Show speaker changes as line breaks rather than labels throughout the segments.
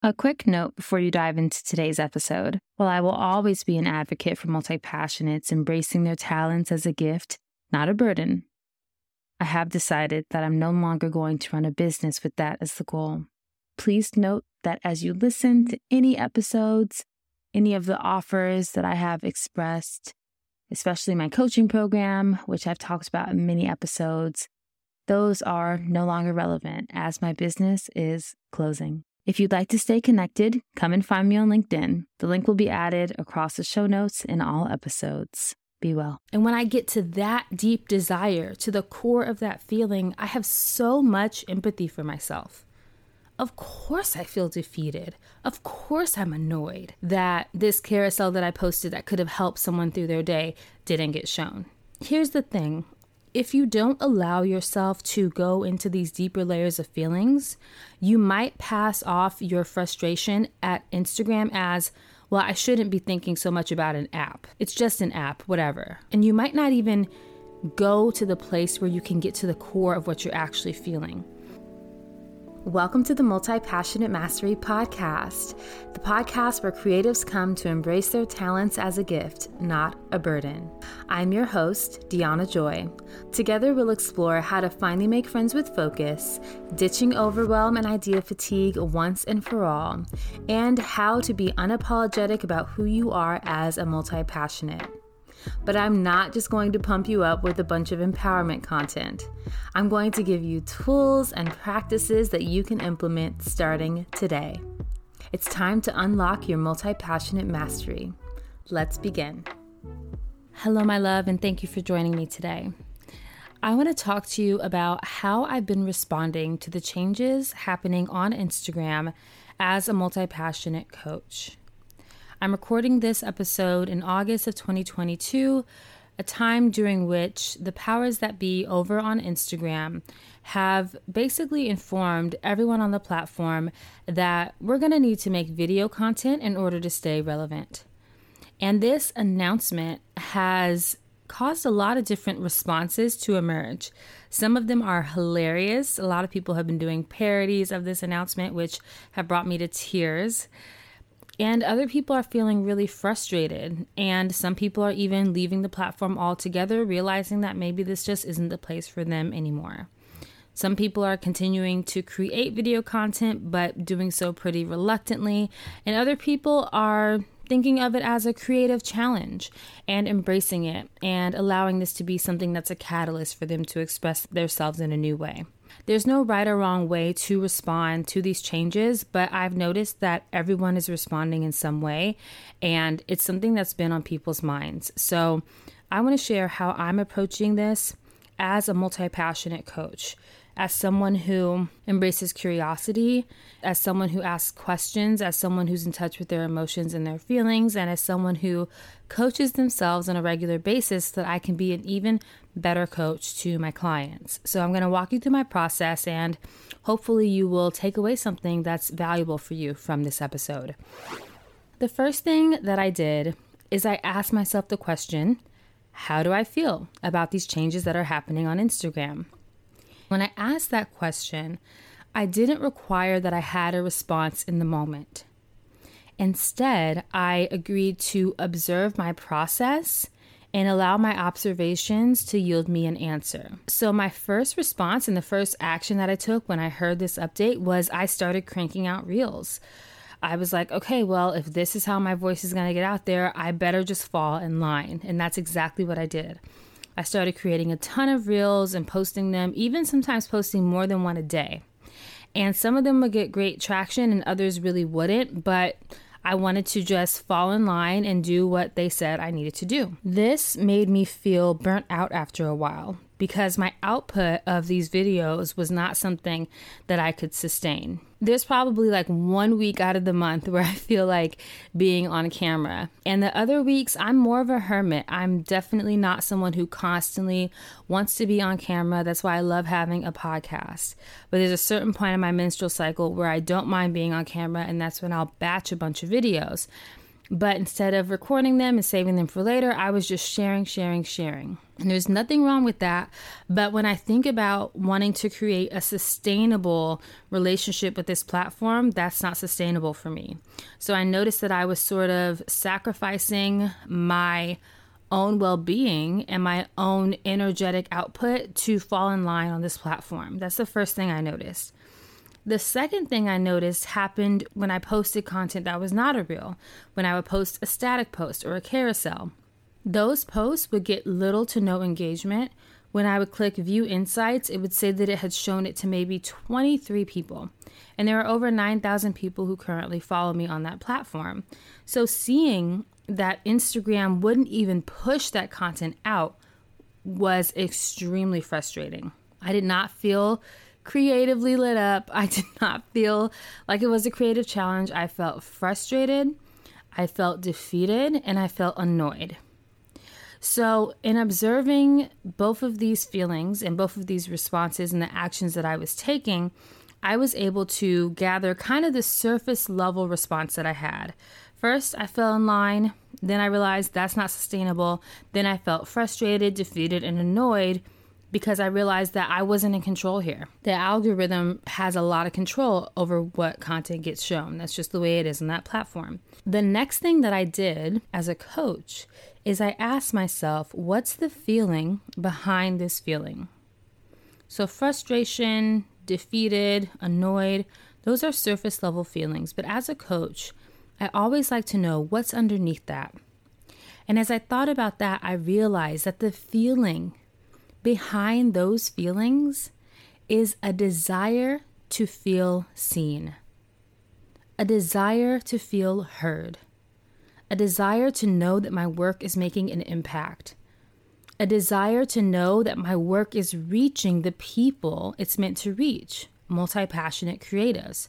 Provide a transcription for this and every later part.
A quick note before you dive into today's episode. While I will always be an advocate for multi passionates embracing their talents as a gift, not a burden, I have decided that I'm no longer going to run a business with that as the goal. Please note that as you listen to any episodes, any of the offers that I have expressed, especially my coaching program, which I've talked about in many episodes, those are no longer relevant as my business is closing. If you'd like to stay connected, come and find me on LinkedIn. The link will be added across the show notes in all episodes. Be well.
And when I get to that deep desire, to the core of that feeling, I have so much empathy for myself. Of course, I feel defeated. Of course, I'm annoyed that this carousel that I posted that could have helped someone through their day didn't get shown. Here's the thing if you don't allow yourself to go into these deeper layers of feelings, you might pass off your frustration at Instagram as, well, I shouldn't be thinking so much about an app. It's just an app, whatever. And you might not even go to the place where you can get to the core of what you're actually feeling. Welcome to the Multi Passionate Mastery Podcast, the podcast where creatives come to embrace their talents as a gift, not a burden. I'm your host, Deanna Joi. Together, we'll explore how to finally make friends with focus, ditching overwhelm and idea fatigue once and for all, and how to be unapologetic about who you are as a multi passionate. But I'm not just going to pump you up with a bunch of empowerment content. I'm going to give you tools and practices that you can implement starting today. It's time to unlock your multi passionate mastery. Let's begin. Hello, my love, and thank you for joining me today. I want to talk to you about how I've been responding to the changes happening on Instagram as a multi passionate coach. I'm recording this episode in August of 2022, a time during which the powers that be over on Instagram have basically informed everyone on the platform that we're going to need to make video content in order to stay relevant. And this announcement has caused a lot of different responses to emerge. Some of them are hilarious. A lot of people have been doing parodies of this announcement, which have brought me to tears. And other people are feeling really frustrated. And some people are even leaving the platform altogether, realizing that maybe this just isn't the place for them anymore. Some people are continuing to create video content, but doing so pretty reluctantly. And other people are thinking of it as a creative challenge and embracing it and allowing this to be something that's a catalyst for them to express themselves in a new way. There's no right or wrong way to respond to these changes, but I've noticed that everyone is responding in some way, and it's something that's been on people's minds. So I want to share how I'm approaching this as a multi passionate coach as someone who embraces curiosity, as someone who asks questions, as someone who's in touch with their emotions and their feelings, and as someone who coaches themselves on a regular basis so that I can be an even better coach to my clients. So I'm going to walk you through my process and hopefully you will take away something that's valuable for you from this episode. The first thing that I did is I asked myself the question, how do I feel about these changes that are happening on Instagram? When I asked that question, I didn't require that I had a response in the moment. Instead, I agreed to observe my process and allow my observations to yield me an answer. So, my first response and the first action that I took when I heard this update was I started cranking out reels. I was like, okay, well, if this is how my voice is going to get out there, I better just fall in line. And that's exactly what I did. I started creating a ton of reels and posting them, even sometimes posting more than one a day. And some of them would get great traction and others really wouldn't, but I wanted to just fall in line and do what they said I needed to do. This made me feel burnt out after a while because my output of these videos was not something that I could sustain. There's probably like one week out of the month where I feel like being on camera. And the other weeks, I'm more of a hermit. I'm definitely not someone who constantly wants to be on camera. That's why I love having a podcast. But there's a certain point in my menstrual cycle where I don't mind being on camera, and that's when I'll batch a bunch of videos. But instead of recording them and saving them for later, I was just sharing, sharing, sharing. And there's nothing wrong with that. But when I think about wanting to create a sustainable relationship with this platform, that's not sustainable for me. So I noticed that I was sort of sacrificing my own well being and my own energetic output to fall in line on this platform. That's the first thing I noticed. The second thing I noticed happened when I posted content that was not a reel, when I would post a static post or a carousel. Those posts would get little to no engagement. When I would click view insights, it would say that it had shown it to maybe 23 people. And there are over 9,000 people who currently follow me on that platform. So seeing that Instagram wouldn't even push that content out was extremely frustrating. I did not feel creatively lit up. I did not feel like it was a creative challenge. I felt frustrated, I felt defeated, and I felt annoyed. So, in observing both of these feelings and both of these responses and the actions that I was taking, I was able to gather kind of the surface level response that I had. First, I fell in line. Then I realized that's not sustainable. Then I felt frustrated, defeated, and annoyed because I realized that I wasn't in control here. The algorithm has a lot of control over what content gets shown. That's just the way it is on that platform. The next thing that I did as a coach is I asked myself, what's the feeling behind this feeling? So, frustration, defeated, annoyed, those are surface level feelings. But as a coach, I always like to know what's underneath that. And as I thought about that, I realized that the feeling behind those feelings is a desire to feel seen, a desire to feel heard, a desire to know that my work is making an impact, a desire to know that my work is reaching the people it's meant to reach, multi passionate creatives.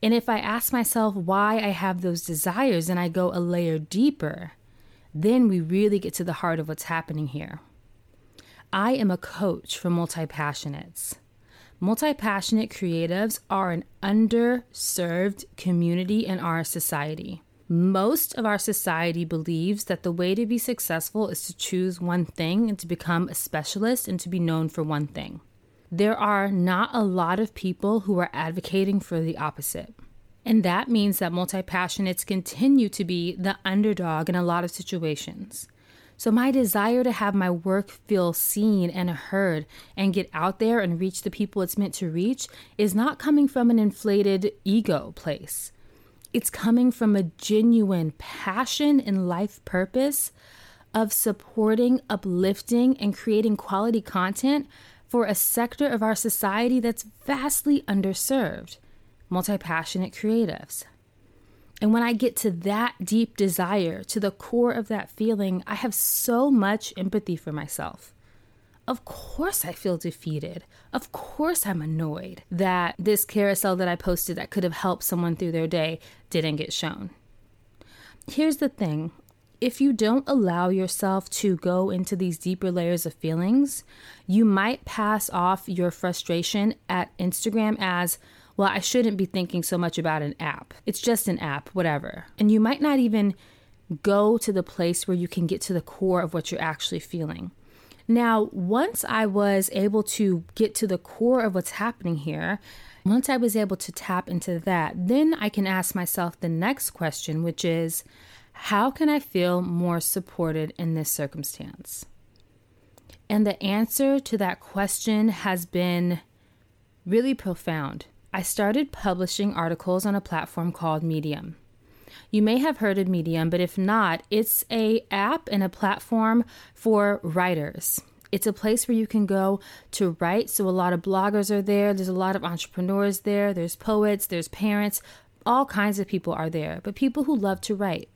And if I ask myself why I have those desires and I go a layer deeper, then we really get to the heart of what's happening here. I am a coach for multi passionates. Multi passionate creatives are an underserved community in our society. Most of our society believes that the way to be successful is to choose one thing and to become a specialist and to be known for one thing. There are not a lot of people who are advocating for the opposite. And that means that multi passionates continue to be the underdog in a lot of situations. So, my desire to have my work feel seen and heard and get out there and reach the people it's meant to reach is not coming from an inflated ego place. It's coming from a genuine passion and life purpose of supporting, uplifting, and creating quality content for a sector of our society that's vastly underserved multi passionate creatives. And when I get to that deep desire, to the core of that feeling, I have so much empathy for myself. Of course, I feel defeated. Of course, I'm annoyed that this carousel that I posted that could have helped someone through their day didn't get shown. Here's the thing if you don't allow yourself to go into these deeper layers of feelings, you might pass off your frustration at Instagram as, well, I shouldn't be thinking so much about an app. It's just an app, whatever. And you might not even go to the place where you can get to the core of what you're actually feeling. Now, once I was able to get to the core of what's happening here, once I was able to tap into that, then I can ask myself the next question, which is how can I feel more supported in this circumstance? And the answer to that question has been really profound. I started publishing articles on a platform called Medium. You may have heard of Medium, but if not, it's a app and a platform for writers. It's a place where you can go to write. So a lot of bloggers are there. There's a lot of entrepreneurs there. There's poets, there's parents, all kinds of people are there, but people who love to write.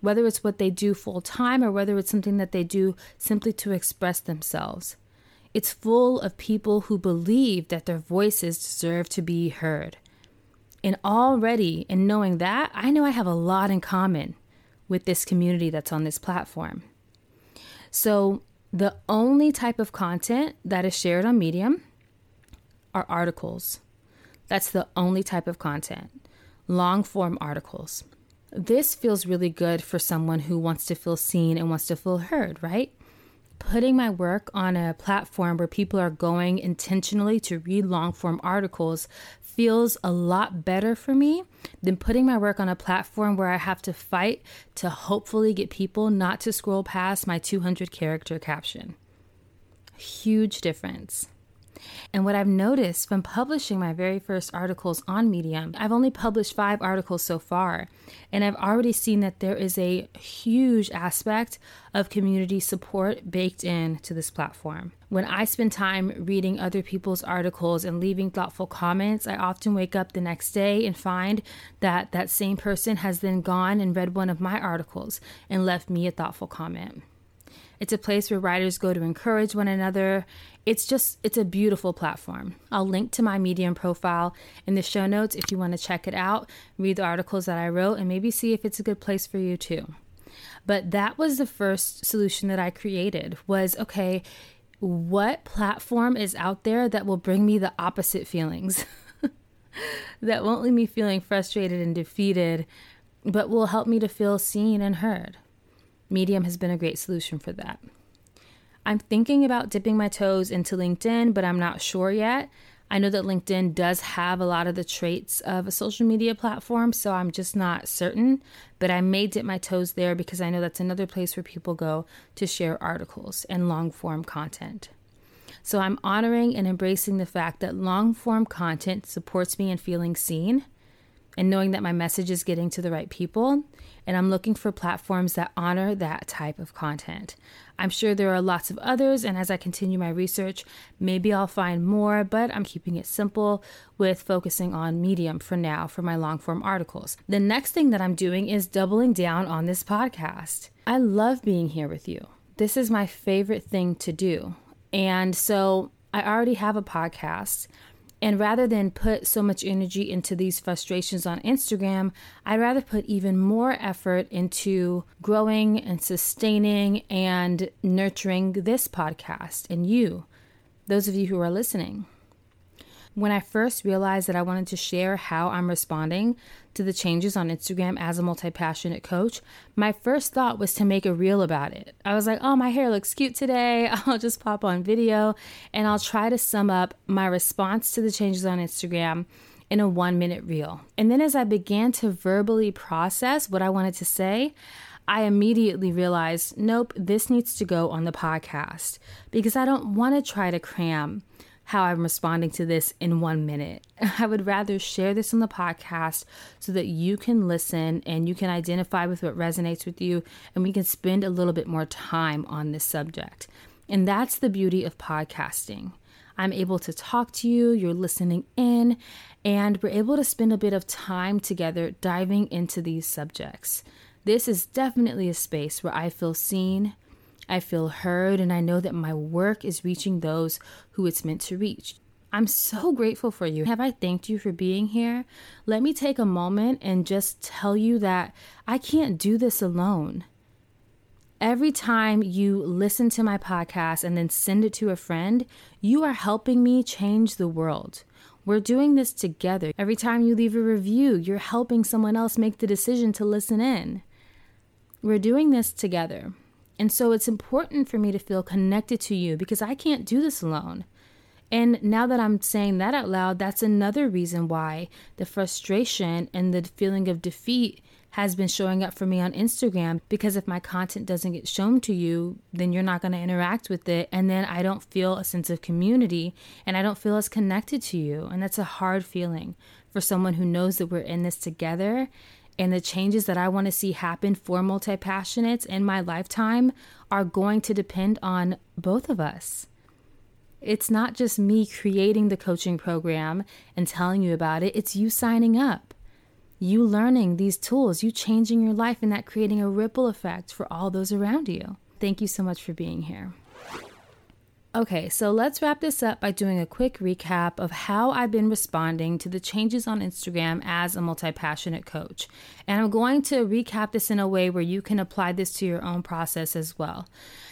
Whether it's what they do full time or whether it's something that they do simply to express themselves. It's full of people who believe that their voices deserve to be heard. And already, in knowing that, I know I have a lot in common with this community that's on this platform. So, the only type of content that is shared on Medium are articles. That's the only type of content long form articles. This feels really good for someone who wants to feel seen and wants to feel heard, right? Putting my work on a platform where people are going intentionally to read long form articles feels a lot better for me than putting my work on a platform where I have to fight to hopefully get people not to scroll past my 200 character caption. Huge difference. And what I've noticed from publishing my very first articles on Medium, I've only published five articles so far, and I've already seen that there is a huge aspect of community support baked in to this platform. When I spend time reading other people's articles and leaving thoughtful comments, I often wake up the next day and find that that same person has then gone and read one of my articles and left me a thoughtful comment. It's a place where writers go to encourage one another. It's just, it's a beautiful platform. I'll link to my Medium profile in the show notes if you want to check it out, read the articles that I wrote, and maybe see if it's a good place for you too. But that was the first solution that I created was okay, what platform is out there that will bring me the opposite feelings? that won't leave me feeling frustrated and defeated, but will help me to feel seen and heard. Medium has been a great solution for that. I'm thinking about dipping my toes into LinkedIn, but I'm not sure yet. I know that LinkedIn does have a lot of the traits of a social media platform, so I'm just not certain. But I may dip my toes there because I know that's another place where people go to share articles and long form content. So I'm honoring and embracing the fact that long form content supports me in feeling seen and knowing that my message is getting to the right people. And I'm looking for platforms that honor that type of content. I'm sure there are lots of others, and as I continue my research, maybe I'll find more, but I'm keeping it simple with focusing on Medium for now for my long form articles. The next thing that I'm doing is doubling down on this podcast. I love being here with you. This is my favorite thing to do. And so I already have a podcast. And rather than put so much energy into these frustrations on Instagram, I'd rather put even more effort into growing and sustaining and nurturing this podcast and you, those of you who are listening. When I first realized that I wanted to share how I'm responding to the changes on Instagram as a multi passionate coach, my first thought was to make a reel about it. I was like, oh, my hair looks cute today. I'll just pop on video and I'll try to sum up my response to the changes on Instagram in a one minute reel. And then as I began to verbally process what I wanted to say, I immediately realized, nope, this needs to go on the podcast because I don't want to try to cram how I'm responding to this in one minute. I would rather share this on the podcast so that you can listen and you can identify with what resonates with you, and we can spend a little bit more time on this subject. And that's the beauty of podcasting. I'm able to talk to you, you're listening in, and we're able to spend a bit of time together diving into these subjects. This is definitely a space where I feel seen, I feel heard, and I know that my work is reaching those who it's meant to reach. I'm so grateful for you. Have I thanked you for being here? Let me take a moment and just tell you that I can't do this alone. Every time you listen to my podcast and then send it to a friend, you are helping me change the world. We're doing this together. Every time you leave a review, you're helping someone else make the decision to listen in. We're doing this together. And so it's important for me to feel connected to you because I can't do this alone. And now that I'm saying that out loud, that's another reason why the frustration and the feeling of defeat has been showing up for me on Instagram because if my content doesn't get shown to you, then you're not going to interact with it. And then I don't feel a sense of community and I don't feel as connected to you. And that's a hard feeling for someone who knows that we're in this together and the changes that I want to see happen for multi passionates in my lifetime are going to depend on both of us. It's not just me creating the coaching program and telling you about it, it's you signing up, you learning these tools, you changing your life, and that creating a ripple effect for all those around you. Thank you so much for being here. Okay, so let's wrap this up by doing a quick recap of how I've been responding to the changes on Instagram as a multi passionate coach. And I'm going to recap this in a way where you can apply this to your own process as well.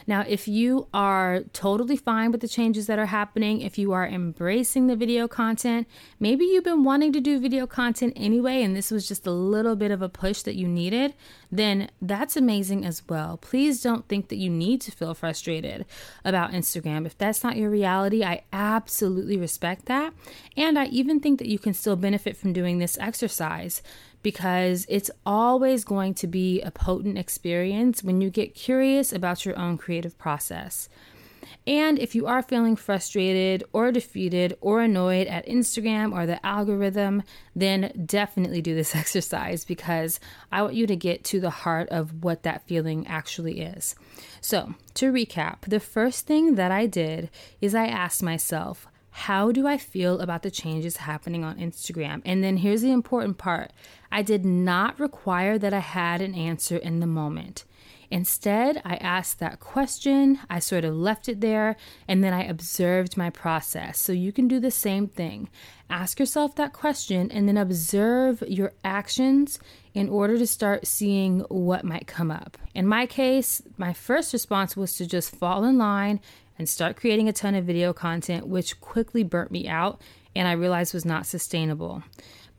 Now, if you are totally fine with the changes that are happening, if you are embracing the video content, maybe you've been wanting to do video content anyway, and this was just a little bit of a push that you needed, then that's amazing as well. Please don't think that you need to feel frustrated about Instagram. If that's not your reality, I absolutely respect that. And I even think that you can still benefit from doing this exercise because it's always going to be a potent experience when you get curious about your own creative process. And if you are feeling frustrated or defeated or annoyed at Instagram or the algorithm, then definitely do this exercise because I want you to get to the heart of what that feeling actually is. So, to recap, the first thing that I did is I asked myself, how do I feel about the changes happening on Instagram? And then here's the important part I did not require that I had an answer in the moment. Instead, I asked that question, I sort of left it there, and then I observed my process. So you can do the same thing. Ask yourself that question and then observe your actions in order to start seeing what might come up. In my case, my first response was to just fall in line and start creating a ton of video content, which quickly burnt me out and I realized was not sustainable.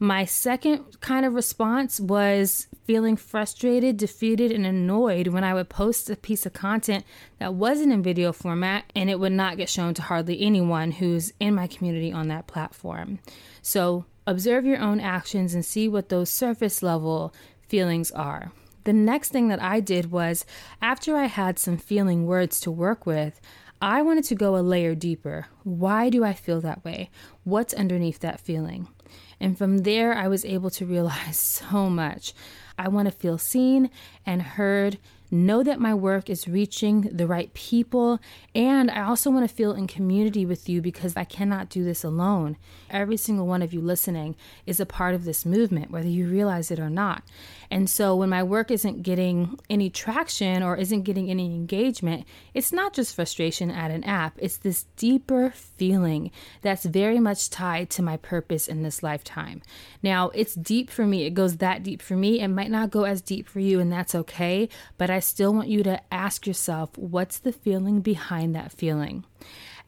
My second kind of response was feeling frustrated, defeated, and annoyed when I would post a piece of content that wasn't in video format and it would not get shown to hardly anyone who's in my community on that platform. So, observe your own actions and see what those surface level feelings are. The next thing that I did was after I had some feeling words to work with, I wanted to go a layer deeper. Why do I feel that way? What's underneath that feeling? And from there, I was able to realize so much. I want to feel seen and heard know that my work is reaching the right people. And I also want to feel in community with you because I cannot do this alone. Every single one of you listening is a part of this movement, whether you realize it or not. And so when my work isn't getting any traction or isn't getting any engagement, it's not just frustration at an app, it's this deeper feeling that's very much tied to my purpose in this lifetime. Now, it's deep for me, it goes that deep for me. It might not go as deep for you, and that's okay. But I still want you to ask yourself what's the feeling behind that feeling?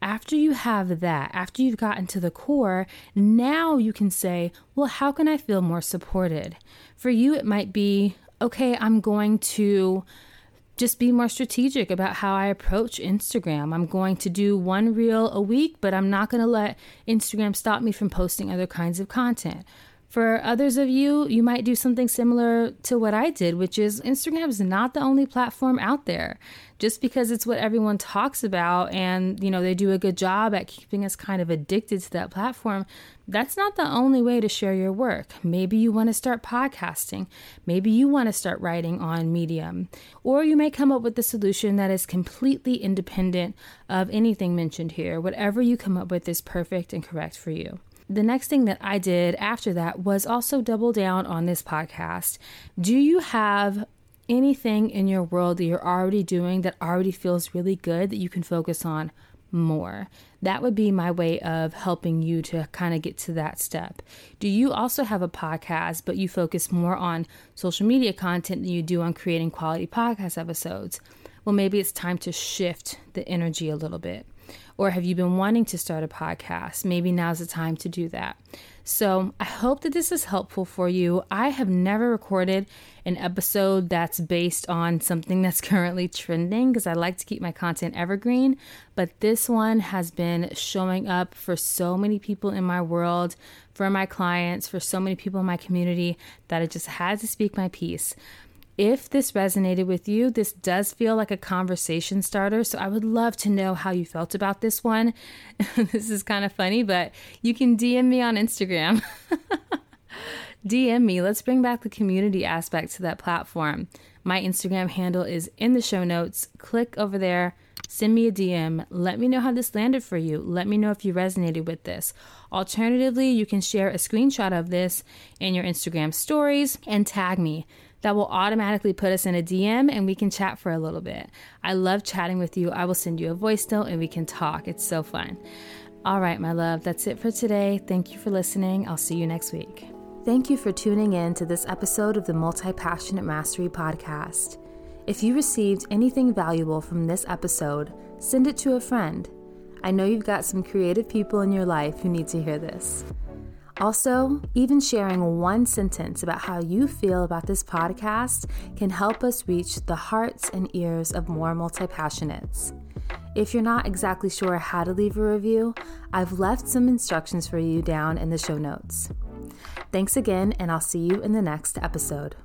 After you have that, after you've gotten to the core, now you can say, well, how can I feel more supported? For you, it might be, okay, I'm going to just be more strategic about how I approach Instagram. I'm going to do one reel a week, but I'm not going to let Instagram stop me from posting other kinds of content. For others of you, you might do something similar to what I did, which is Instagram is not the only platform out there. Just because it's what everyone talks about and, you know, they do a good job at keeping us kind of addicted to that platform, that's not the only way to share your work. Maybe you want to start podcasting. Maybe you want to start writing on Medium. Or you may come up with a solution that is completely independent of anything mentioned here. Whatever you come up with is perfect and correct for you. The next thing that I did after that was also double down on this podcast. Do you have anything in your world that you're already doing that already feels really good that you can focus on more? That would be my way of helping you to kind of get to that step. Do you also have a podcast, but you focus more on social media content than you do on creating quality podcast episodes? Well, maybe it's time to shift the energy a little bit. Or have you been wanting to start a podcast? Maybe now's the time to do that. So I hope that this is helpful for you. I have never recorded an episode that's based on something that's currently trending because I like to keep my content evergreen. But this one has been showing up for so many people in my world, for my clients, for so many people in my community that I just had to speak my piece. If this resonated with you, this does feel like a conversation starter. So I would love to know how you felt about this one. this is kind of funny, but you can DM me on Instagram. DM me. Let's bring back the community aspect to that platform. My Instagram handle is in the show notes. Click over there, send me a DM. Let me know how this landed for you. Let me know if you resonated with this. Alternatively, you can share a screenshot of this in your Instagram stories and tag me that will automatically put us in a DM and we can chat for a little bit. I love chatting with you. I will send you a voice note and we can talk. It's so fun. All right, my love, that's it for today. Thank you for listening. I'll see you next week. Thank you for tuning in to this episode of the Multi Passionate Mastery Podcast. If you received anything valuable from this episode, send it to a friend. I know you've got some creative people in your life who need to hear this. Also, even sharing one sentence about how you feel about this podcast can help us reach the hearts and ears of more multi passionates. If you're not exactly sure how to leave a review, I've left some instructions for you down in the show notes. Thanks again, and I'll see you in the next episode.